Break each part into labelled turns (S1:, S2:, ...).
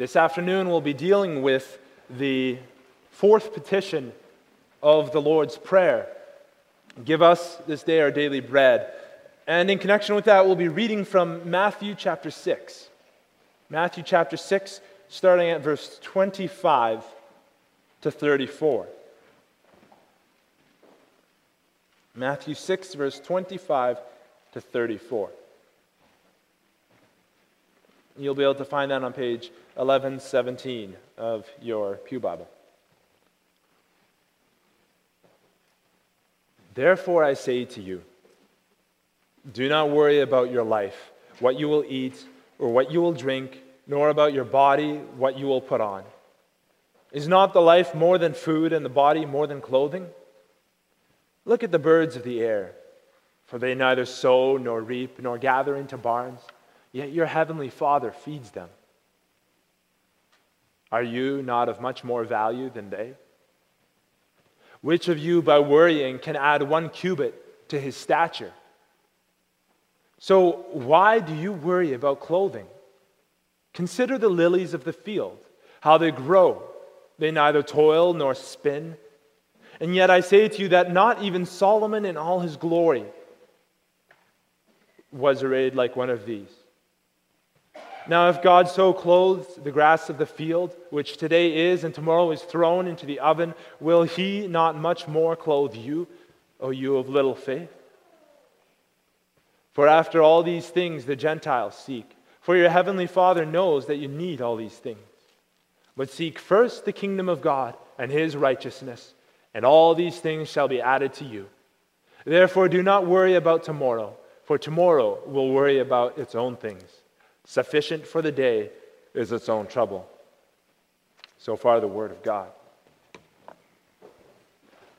S1: This afternoon, we'll be dealing with the fourth petition of the Lord's Prayer Give us this day our daily bread. And in connection with that, we'll be reading from Matthew chapter 6. Matthew chapter 6, starting at verse 25 to 34. Matthew 6, verse 25 to 34. You'll be able to find that on page 1117 of your Pew Bible. Therefore, I say to you, do not worry about your life, what you will eat or what you will drink, nor about your body, what you will put on. Is not the life more than food and the body more than clothing? Look at the birds of the air, for they neither sow nor reap nor gather into barns, yet your heavenly Father feeds them. Are you not of much more value than they? Which of you, by worrying, can add one cubit to his stature? So, why do you worry about clothing? Consider the lilies of the field, how they grow. They neither toil nor spin. And yet I say to you that not even Solomon in all his glory was arrayed like one of these. Now, if God so clothes the grass of the field, which today is and tomorrow is thrown into the oven, will he not much more clothe you, O you of little faith? For after all these things the Gentiles seek, for your heavenly Father knows that you need all these things. But seek first the kingdom of God and his righteousness, and all these things shall be added to you. Therefore, do not worry about tomorrow, for tomorrow will worry about its own things. Sufficient for the day is its own trouble. So far, the Word of God.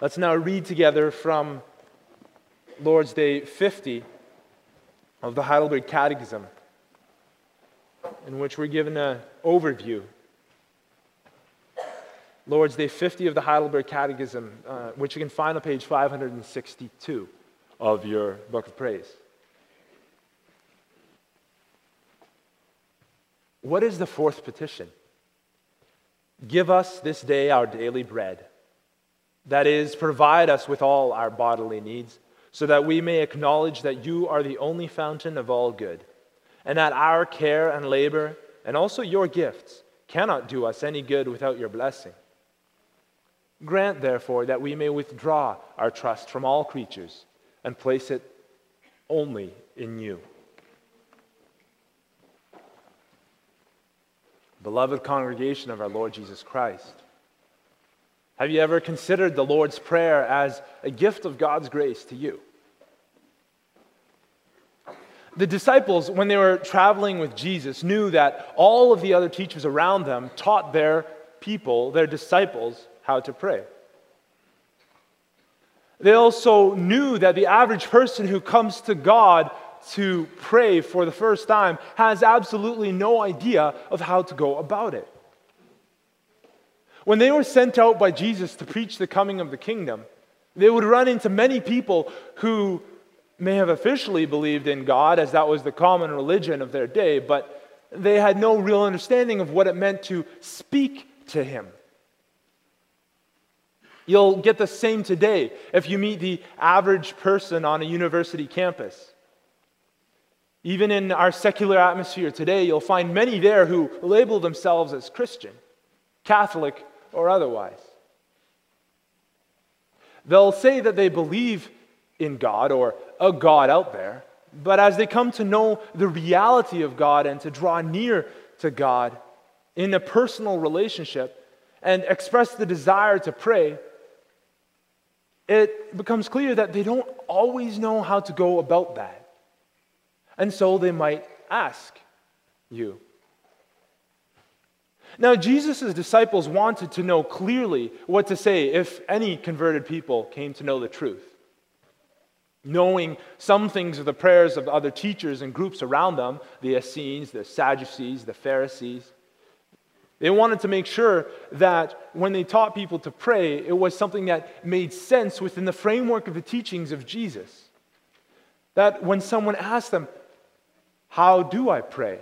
S1: Let's now read together from Lord's Day 50 of the Heidelberg Catechism, in which we're given an overview. Lord's Day 50 of the Heidelberg Catechism, uh, which you can find on page 562 of your Book of Praise. What is the fourth petition? Give us this day our daily bread. That is, provide us with all our bodily needs, so that we may acknowledge that you are the only fountain of all good, and that our care and labor, and also your gifts, cannot do us any good without your blessing. Grant, therefore, that we may withdraw our trust from all creatures and place it only in you. Beloved congregation of our Lord Jesus Christ, have you ever considered the Lord's Prayer as a gift of God's grace to you? The disciples, when they were traveling with Jesus, knew that all of the other teachers around them taught their people, their disciples, how to pray. They also knew that the average person who comes to God to pray for the first time has absolutely no idea of how to go about it. When they were sent out by Jesus to preach the coming of the kingdom, they would run into many people who may have officially believed in God, as that was the common religion of their day, but they had no real understanding of what it meant to speak to Him. You'll get the same today if you meet the average person on a university campus. Even in our secular atmosphere today, you'll find many there who label themselves as Christian, Catholic, or otherwise. They'll say that they believe in God or a God out there, but as they come to know the reality of God and to draw near to God in a personal relationship and express the desire to pray, it becomes clear that they don't always know how to go about that. And so they might ask you. Now, Jesus' disciples wanted to know clearly what to say if any converted people came to know the truth. Knowing some things of the prayers of other teachers and groups around them, the Essenes, the Sadducees, the Pharisees, they wanted to make sure that when they taught people to pray, it was something that made sense within the framework of the teachings of Jesus. That when someone asked them, how do I pray?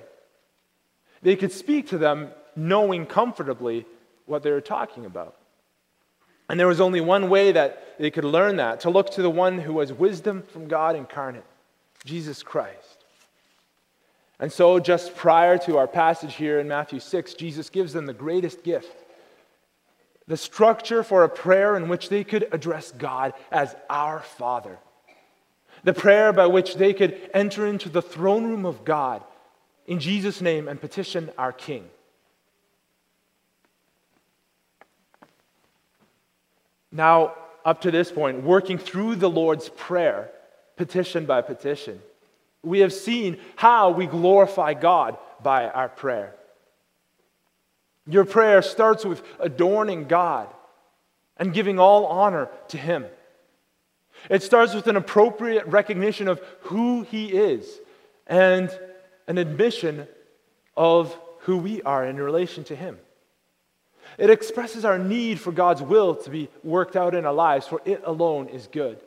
S1: They could speak to them knowing comfortably what they were talking about. And there was only one way that they could learn that to look to the one who was wisdom from God incarnate, Jesus Christ. And so, just prior to our passage here in Matthew 6, Jesus gives them the greatest gift the structure for a prayer in which they could address God as our Father. The prayer by which they could enter into the throne room of God in Jesus' name and petition our King. Now, up to this point, working through the Lord's Prayer, petition by petition, we have seen how we glorify God by our prayer. Your prayer starts with adorning God and giving all honor to Him. It starts with an appropriate recognition of who He is and an admission of who we are in relation to Him. It expresses our need for God's will to be worked out in our lives, for it alone is good.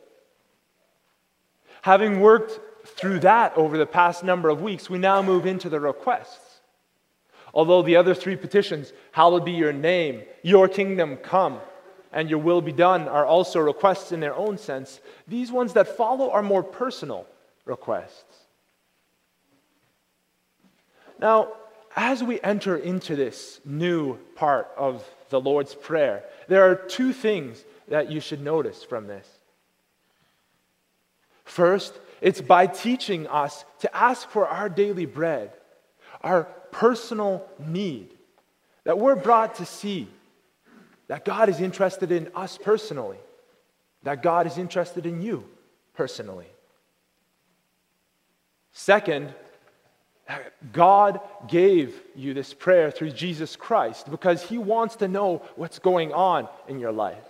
S1: Having worked through that over the past number of weeks, we now move into the requests. Although the other three petitions, hallowed be your name, your kingdom come, and your will be done, are also requests in their own sense, these ones that follow are more personal requests. Now, as we enter into this new part of the Lord's Prayer, there are two things that you should notice from this. First, it's by teaching us to ask for our daily bread, our personal need, that we're brought to see that God is interested in us personally, that God is interested in you personally. Second, God gave you this prayer through Jesus Christ because He wants to know what's going on in your life.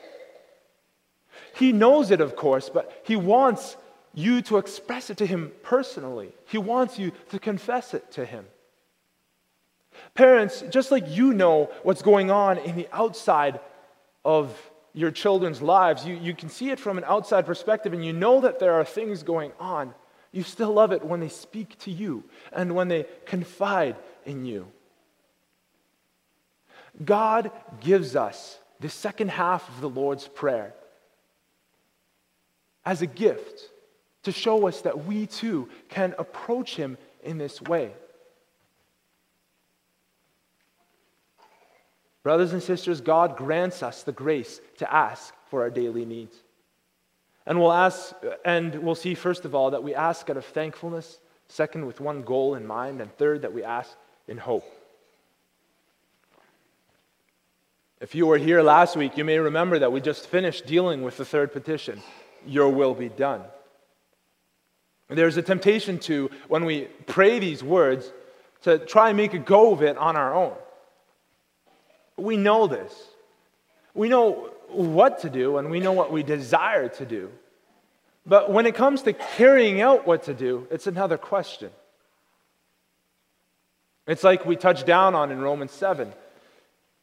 S1: He knows it, of course, but He wants you to express it to Him personally. He wants you to confess it to Him. Parents, just like you know what's going on in the outside of your children's lives, you, you can see it from an outside perspective and you know that there are things going on you still love it when they speak to you and when they confide in you. God gives us the second half of the Lord's Prayer as a gift to show us that we too can approach Him in this way. Brothers and sisters, God grants us the grace to ask for our daily needs. And we'll ask, and we'll see first of all that we ask out of thankfulness, second, with one goal in mind, and third, that we ask in hope. If you were here last week, you may remember that we just finished dealing with the third petition Your will be done. There's a temptation to, when we pray these words, to try and make a go of it on our own. We know this. We know what to do and we know what we desire to do. But when it comes to carrying out what to do, it's another question. It's like we touched down on in Romans 7.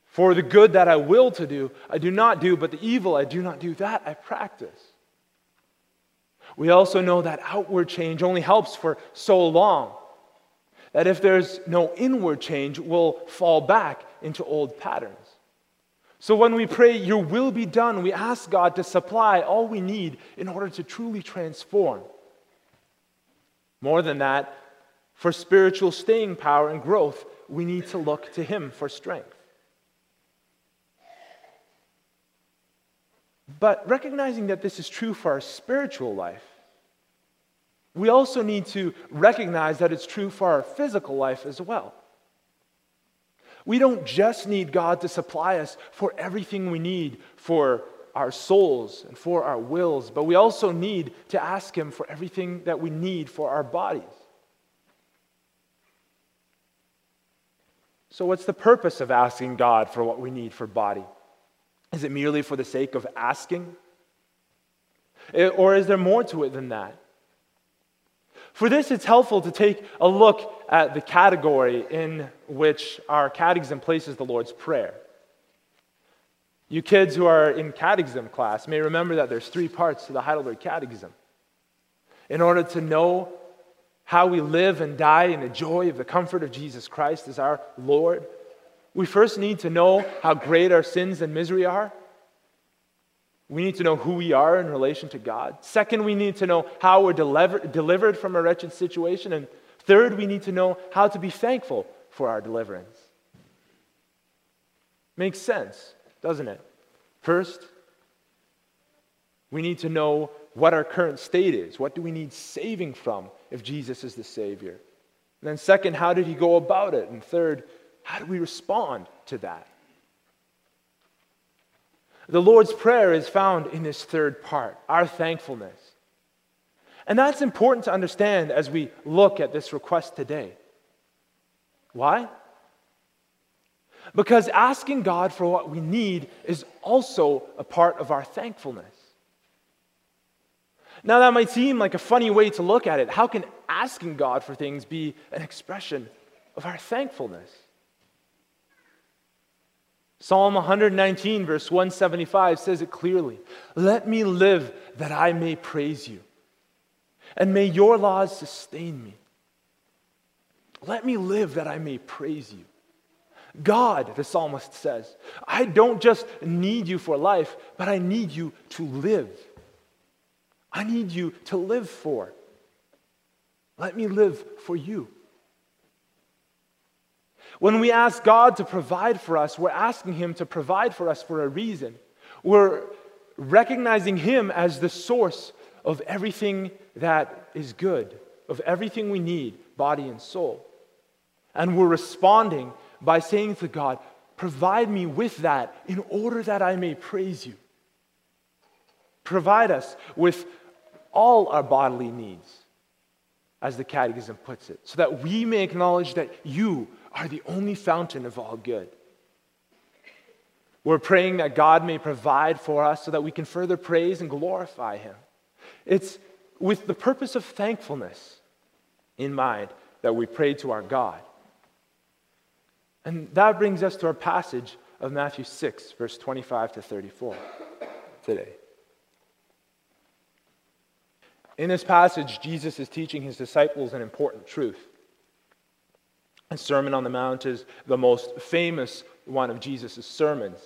S1: For the good that I will to do, I do not do, but the evil I do not do, that I practice. We also know that outward change only helps for so long. That if there's no inward change, we'll fall back into old patterns. So when we pray, Your will be done, we ask God to supply all we need in order to truly transform. More than that, for spiritual staying power and growth, we need to look to Him for strength. But recognizing that this is true for our spiritual life, we also need to recognize that it's true for our physical life as well. We don't just need God to supply us for everything we need for our souls and for our wills, but we also need to ask Him for everything that we need for our bodies. So, what's the purpose of asking God for what we need for body? Is it merely for the sake of asking? Eh, or is there more to it than that? For this, it's helpful to take a look at the category in which our catechism places the Lord's Prayer. You kids who are in catechism class may remember that there's three parts to the Heidelberg Catechism. In order to know how we live and die in the joy of the comfort of Jesus Christ as our Lord, we first need to know how great our sins and misery are. We need to know who we are in relation to God. Second, we need to know how we're deliver- delivered from a wretched situation. And third, we need to know how to be thankful for our deliverance. Makes sense, doesn't it? First, we need to know what our current state is. What do we need saving from if Jesus is the Savior? And then, second, how did he go about it? And third, how do we respond to that? The Lord's Prayer is found in this third part, our thankfulness. And that's important to understand as we look at this request today. Why? Because asking God for what we need is also a part of our thankfulness. Now, that might seem like a funny way to look at it. How can asking God for things be an expression of our thankfulness? Psalm 119, verse 175 says it clearly Let me live that I may praise you, and may your laws sustain me. Let me live that I may praise you. God, the psalmist says, I don't just need you for life, but I need you to live. I need you to live for. Let me live for you. When we ask God to provide for us, we're asking Him to provide for us for a reason. We're recognizing Him as the source of everything that is good, of everything we need, body and soul. And we're responding by saying to God, Provide me with that in order that I may praise you. Provide us with all our bodily needs, as the Catechism puts it, so that we may acknowledge that you are the only fountain of all good. We're praying that God may provide for us so that we can further praise and glorify Him. It's with the purpose of thankfulness in mind that we pray to our God. And that brings us to our passage of Matthew 6, verse 25 to 34 today. In this passage, Jesus is teaching his disciples an important truth. The Sermon on the Mount is the most famous one of Jesus' sermons.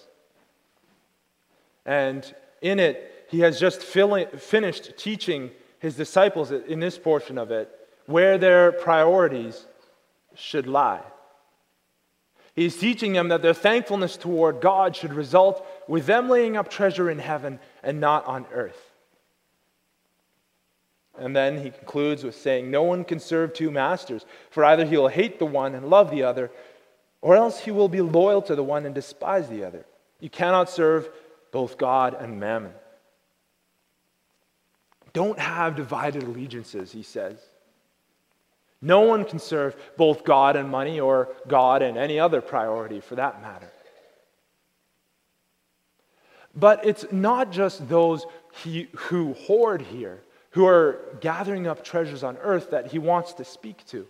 S1: And in it, he has just finished teaching his disciples in this portion of it where their priorities should lie. He's teaching them that their thankfulness toward God should result with them laying up treasure in heaven and not on earth. And then he concludes with saying, No one can serve two masters, for either he will hate the one and love the other, or else he will be loyal to the one and despise the other. You cannot serve both God and mammon. Don't have divided allegiances, he says. No one can serve both God and money or God and any other priority for that matter. But it's not just those he, who hoard here, who are gathering up treasures on earth that he wants to speak to.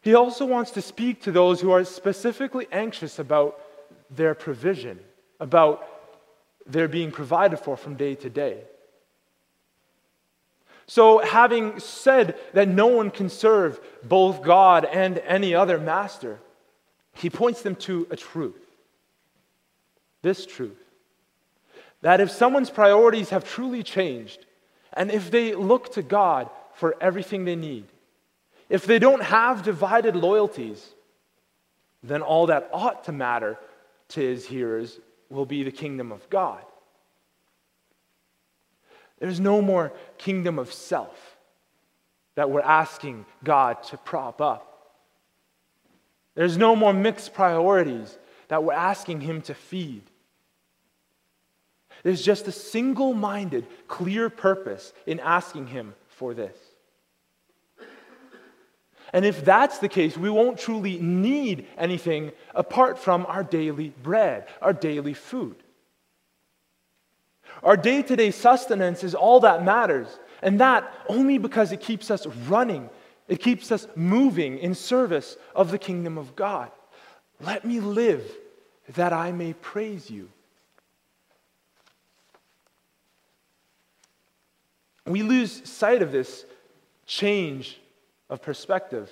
S1: He also wants to speak to those who are specifically anxious about their provision, about their being provided for from day to day. So, having said that no one can serve both God and any other master, he points them to a truth. This truth that if someone's priorities have truly changed, and if they look to God for everything they need, if they don't have divided loyalties, then all that ought to matter to his hearers will be the kingdom of God. There's no more kingdom of self that we're asking God to prop up. There's no more mixed priorities that we're asking Him to feed. There's just a single minded, clear purpose in asking Him for this. And if that's the case, we won't truly need anything apart from our daily bread, our daily food. Our day to day sustenance is all that matters, and that only because it keeps us running, it keeps us moving in service of the kingdom of God. Let me live that I may praise you. We lose sight of this change of perspective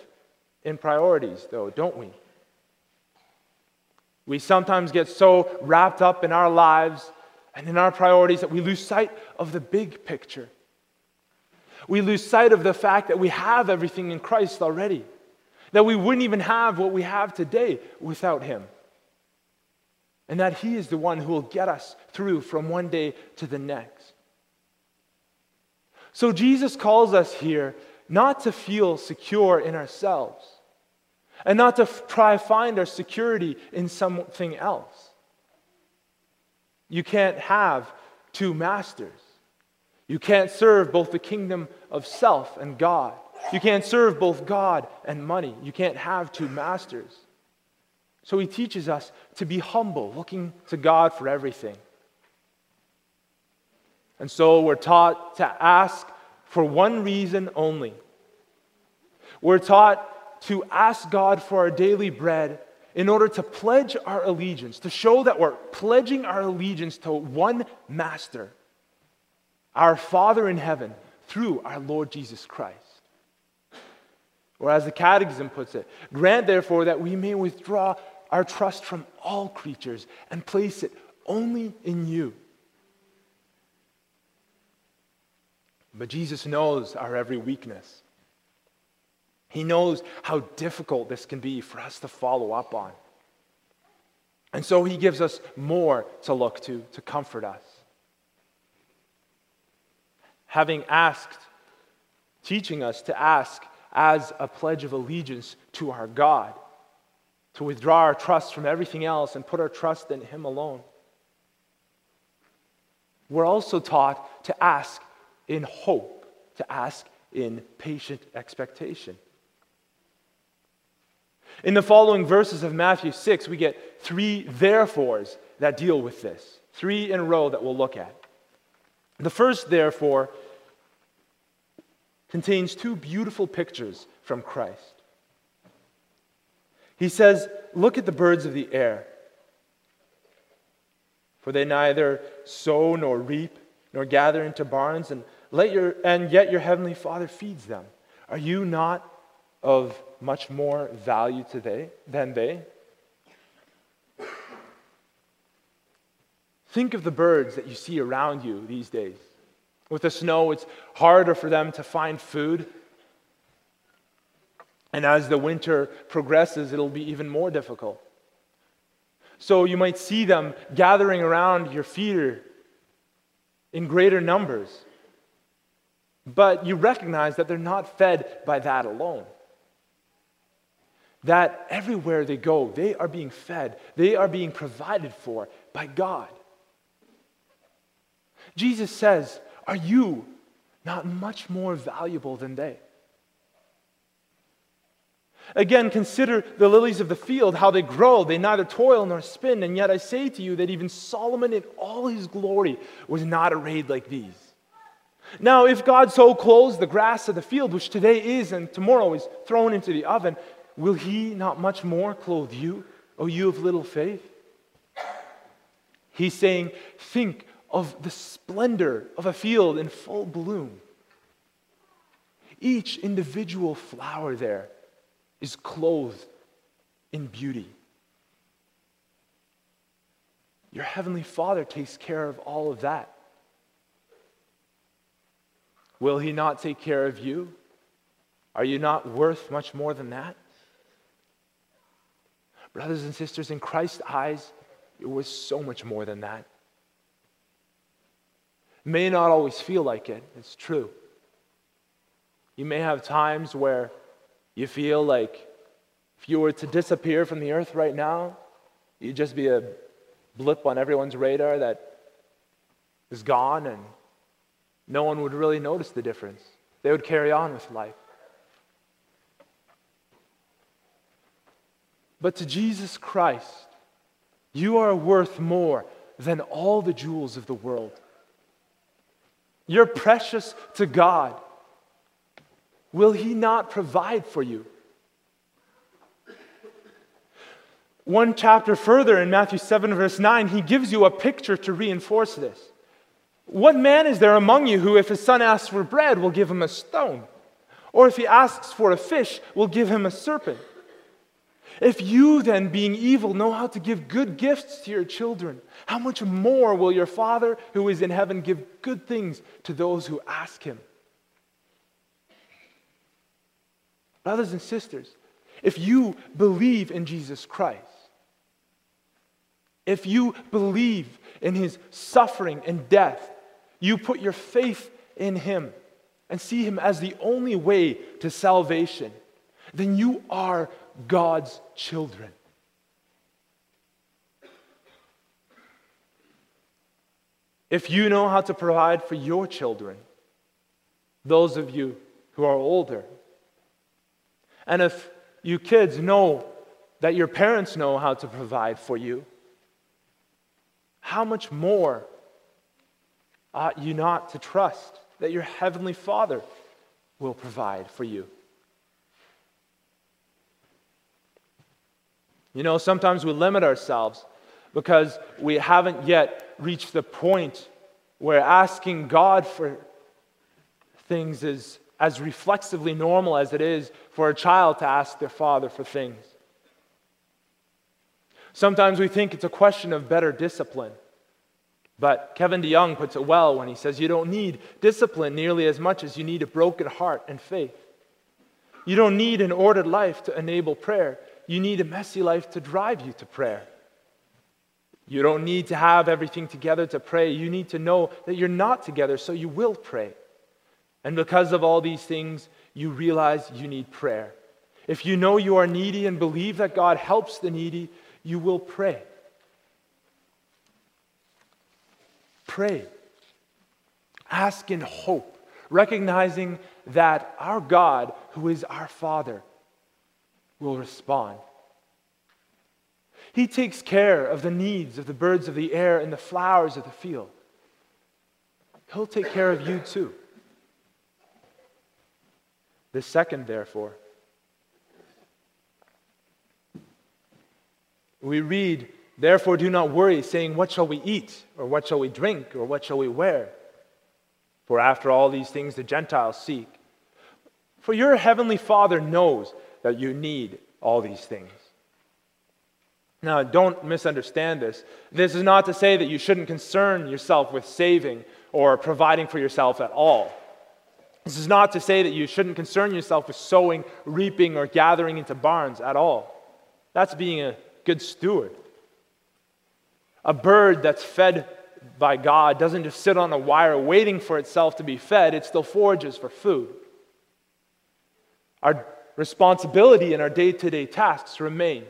S1: in priorities, though, don't we? We sometimes get so wrapped up in our lives and in our priorities that we lose sight of the big picture. We lose sight of the fact that we have everything in Christ already, that we wouldn't even have what we have today without Him, and that He is the one who will get us through from one day to the next. So Jesus calls us here not to feel secure in ourselves and not to f- try find our security in something else. You can't have two masters. You can't serve both the kingdom of self and God. You can't serve both God and money. You can't have two masters. So he teaches us to be humble, looking to God for everything. And so we're taught to ask for one reason only. We're taught to ask God for our daily bread in order to pledge our allegiance, to show that we're pledging our allegiance to one master, our Father in heaven, through our Lord Jesus Christ. Or as the Catechism puts it, grant therefore that we may withdraw our trust from all creatures and place it only in you. But Jesus knows our every weakness. He knows how difficult this can be for us to follow up on. And so he gives us more to look to to comfort us. Having asked, teaching us to ask as a pledge of allegiance to our God, to withdraw our trust from everything else and put our trust in Him alone. We're also taught to ask in hope, to ask in patient expectation. In the following verses of Matthew 6, we get three therefores that deal with this. Three in a row that we'll look at. The first, therefore, contains two beautiful pictures from Christ. He says, Look at the birds of the air, for they neither sow nor reap nor gather into barns, and, let your, and yet your heavenly Father feeds them. Are you not of much more value to today than they? Think of the birds that you see around you these days. With the snow, it's harder for them to find food. And as the winter progresses, it'll be even more difficult. So you might see them gathering around your feeder in greater numbers. But you recognize that they're not fed by that alone that everywhere they go, they are being fed, they are being provided for by God. Jesus says, Are you not much more valuable than they? Again, consider the lilies of the field, how they grow. They neither toil nor spin. And yet I say to you that even Solomon in all his glory was not arrayed like these. Now, if God so clothes the grass of the field, which today is and tomorrow is thrown into the oven, Will he not much more clothe you, O you of little faith? He's saying, Think of the splendor of a field in full bloom. Each individual flower there is clothed in beauty. Your heavenly Father takes care of all of that. Will he not take care of you? Are you not worth much more than that? Brothers and sisters, in Christ's eyes, it was so much more than that. It may not always feel like it, it's true. You may have times where you feel like if you were to disappear from the earth right now, you'd just be a blip on everyone's radar that is gone and no one would really notice the difference. They would carry on with life. But to Jesus Christ, you are worth more than all the jewels of the world. You're precious to God. Will He not provide for you? One chapter further in Matthew 7, verse 9, he gives you a picture to reinforce this. What man is there among you who, if his son asks for bread, will give him a stone? Or if he asks for a fish, will give him a serpent? If you then, being evil, know how to give good gifts to your children, how much more will your Father who is in heaven give good things to those who ask him? Brothers and sisters, if you believe in Jesus Christ, if you believe in his suffering and death, you put your faith in him and see him as the only way to salvation, then you are God's children. If you know how to provide for your children, those of you who are older, and if you kids know that your parents know how to provide for you, how much more ought you not to trust that your heavenly Father will provide for you? You know, sometimes we limit ourselves because we haven't yet reached the point where asking God for things is as reflexively normal as it is for a child to ask their father for things. Sometimes we think it's a question of better discipline. But Kevin DeYoung puts it well when he says you don't need discipline nearly as much as you need a broken heart and faith. You don't need an ordered life to enable prayer. You need a messy life to drive you to prayer. You don't need to have everything together to pray. You need to know that you're not together, so you will pray. And because of all these things, you realize you need prayer. If you know you are needy and believe that God helps the needy, you will pray. Pray. Ask in hope, recognizing that our God, who is our Father, will respond. He takes care of the needs of the birds of the air and the flowers of the field. He'll take care of you too. The second, therefore, we read, Therefore, do not worry, saying, What shall we eat? Or what shall we drink? Or what shall we wear? For after all these things the Gentiles seek. For your heavenly Father knows that you need all these things. Now, don't misunderstand this. This is not to say that you shouldn't concern yourself with saving or providing for yourself at all. This is not to say that you shouldn't concern yourself with sowing, reaping, or gathering into barns at all. That's being a good steward. A bird that's fed by God doesn't just sit on a wire waiting for itself to be fed, it still forages for food. Our responsibility and our day to day tasks remain.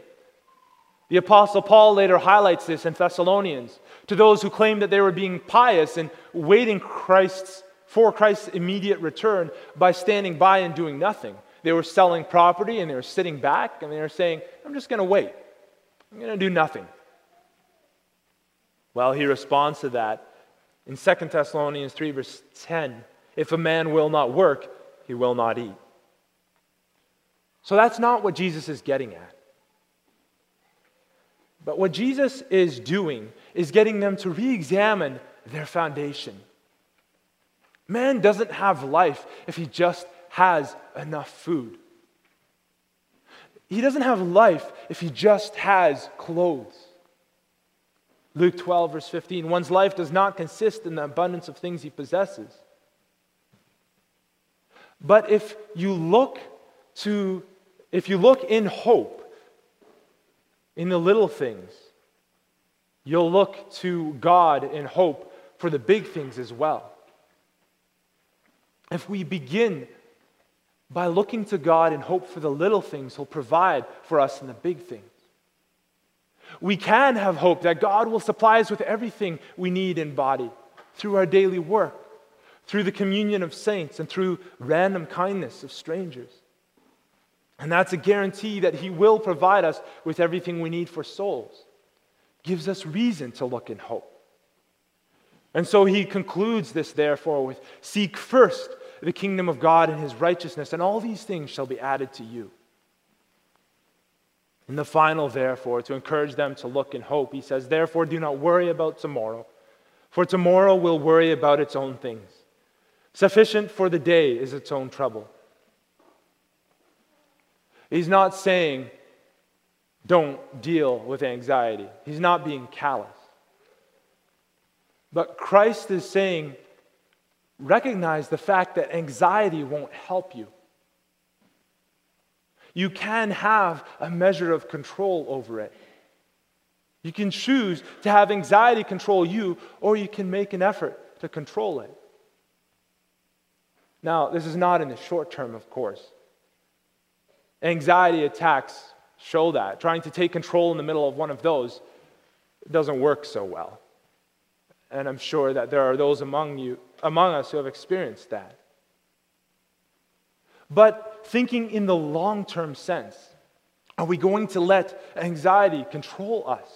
S1: The Apostle Paul later highlights this in Thessalonians to those who claimed that they were being pious and waiting Christ's for Christ's immediate return by standing by and doing nothing. They were selling property and they were sitting back and they were saying, I'm just going to wait. I'm going to do nothing. Well, he responds to that in 2 Thessalonians 3, verse 10 If a man will not work, he will not eat. So that's not what Jesus is getting at. But what Jesus is doing is getting them to re examine their foundation. Man doesn't have life if he just has enough food. He doesn't have life if he just has clothes. Luke 12, verse 15 one's life does not consist in the abundance of things he possesses. But if you look to, if you look in hope in the little things, you'll look to God in hope for the big things as well. If we begin by looking to God in hope for the little things, He'll provide for us in the big things. We can have hope that God will supply us with everything we need in body through our daily work, through the communion of saints, and through random kindness of strangers. And that's a guarantee that He will provide us with everything we need for souls. Gives us reason to look in hope. And so he concludes this, therefore, with Seek first the kingdom of God and his righteousness, and all these things shall be added to you. In the final, therefore, to encourage them to look in hope, he says, Therefore, do not worry about tomorrow, for tomorrow will worry about its own things. Sufficient for the day is its own trouble. He's not saying don't deal with anxiety. He's not being callous. But Christ is saying, recognize the fact that anxiety won't help you. You can have a measure of control over it. You can choose to have anxiety control you, or you can make an effort to control it. Now, this is not in the short term, of course. Anxiety attacks show that. Trying to take control in the middle of one of those doesn't work so well. And I'm sure that there are those among you, among us who have experienced that. But thinking in the long term sense, are we going to let anxiety control us?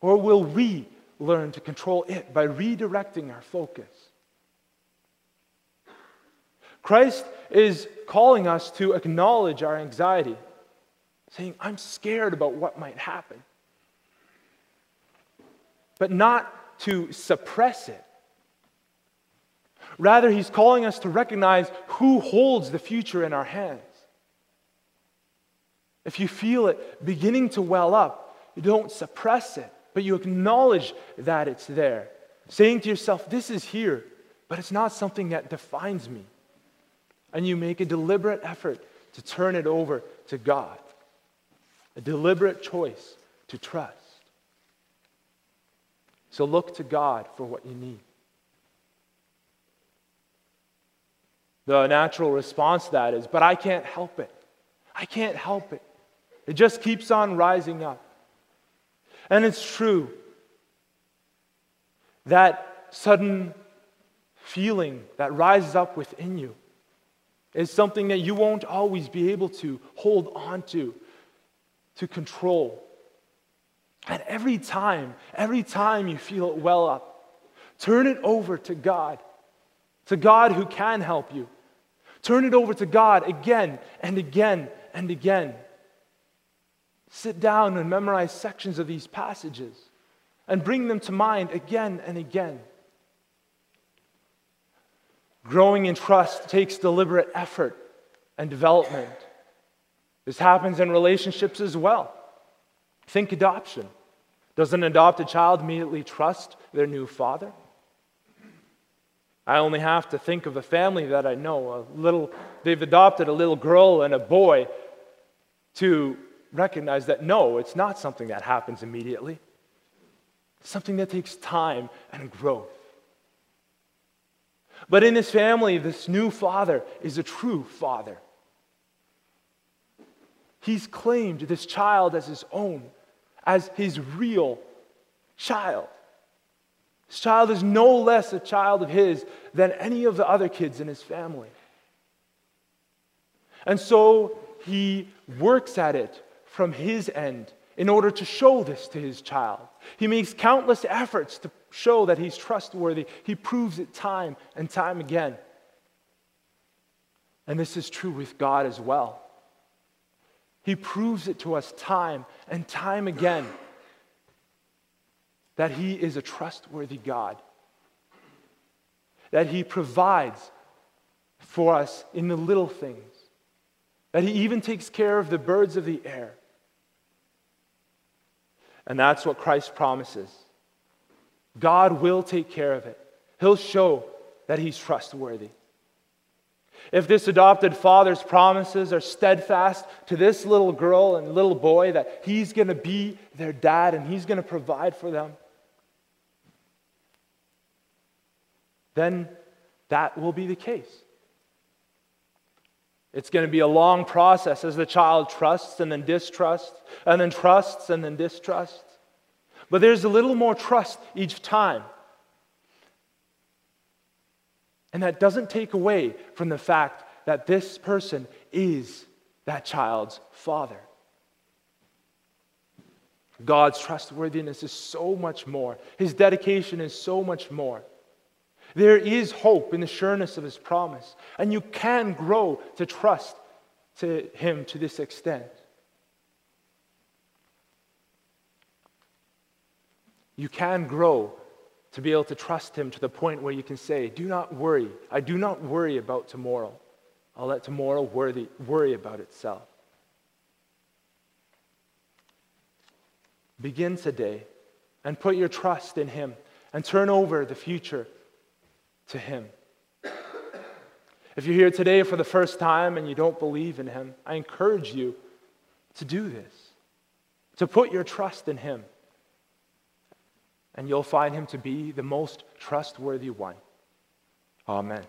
S1: Or will we learn to control it by redirecting our focus? Christ is calling us to acknowledge our anxiety, saying, I'm scared about what might happen, but not to suppress it. Rather, he's calling us to recognize who holds the future in our hands. If you feel it beginning to well up, you don't suppress it, but you acknowledge that it's there, saying to yourself, This is here, but it's not something that defines me and you make a deliberate effort to turn it over to God, a deliberate choice to trust. So look to God for what you need. The natural response to that is, but I can't help it. I can't help it. It just keeps on rising up. And it's true that sudden feeling that rises up within you is something that you won't always be able to hold on to, to control. And every time, every time you feel it well up, turn it over to God, to God who can help you. Turn it over to God again and again and again. Sit down and memorize sections of these passages and bring them to mind again and again. Growing in trust takes deliberate effort and development. This happens in relationships as well. Think adoption. Does an adopted child immediately trust their new father? I only have to think of a family that I know. A little, they've adopted a little girl and a boy to recognize that no, it's not something that happens immediately. It's something that takes time and growth. But in this family, this new father is a true father. He's claimed this child as his own, as his real child. This child is no less a child of his than any of the other kids in his family. And so he works at it from his end in order to show this to his child. He makes countless efforts to show that he's trustworthy. He proves it time and time again. And this is true with God as well. He proves it to us time and time again that He is a trustworthy God, that He provides for us in the little things, that He even takes care of the birds of the air. And that's what Christ promises. God will take care of it. He'll show that he's trustworthy. If this adopted father's promises are steadfast to this little girl and little boy that he's going to be their dad and he's going to provide for them, then that will be the case. It's going to be a long process as the child trusts and then distrusts, and then trusts and then distrusts. But there's a little more trust each time. And that doesn't take away from the fact that this person is that child's father. God's trustworthiness is so much more, His dedication is so much more. There is hope in the sureness of His promise, and you can grow to trust to Him to this extent. You can grow to be able to trust Him to the point where you can say, Do not worry. I do not worry about tomorrow. I'll let tomorrow worry, worry about itself. begin today and put your trust in Him and turn over the future to Him. If you're here today for the first time and you don't believe in Him, I encourage you to do this, to put your trust in Him. And you'll find Him to be the most trustworthy one. Amen.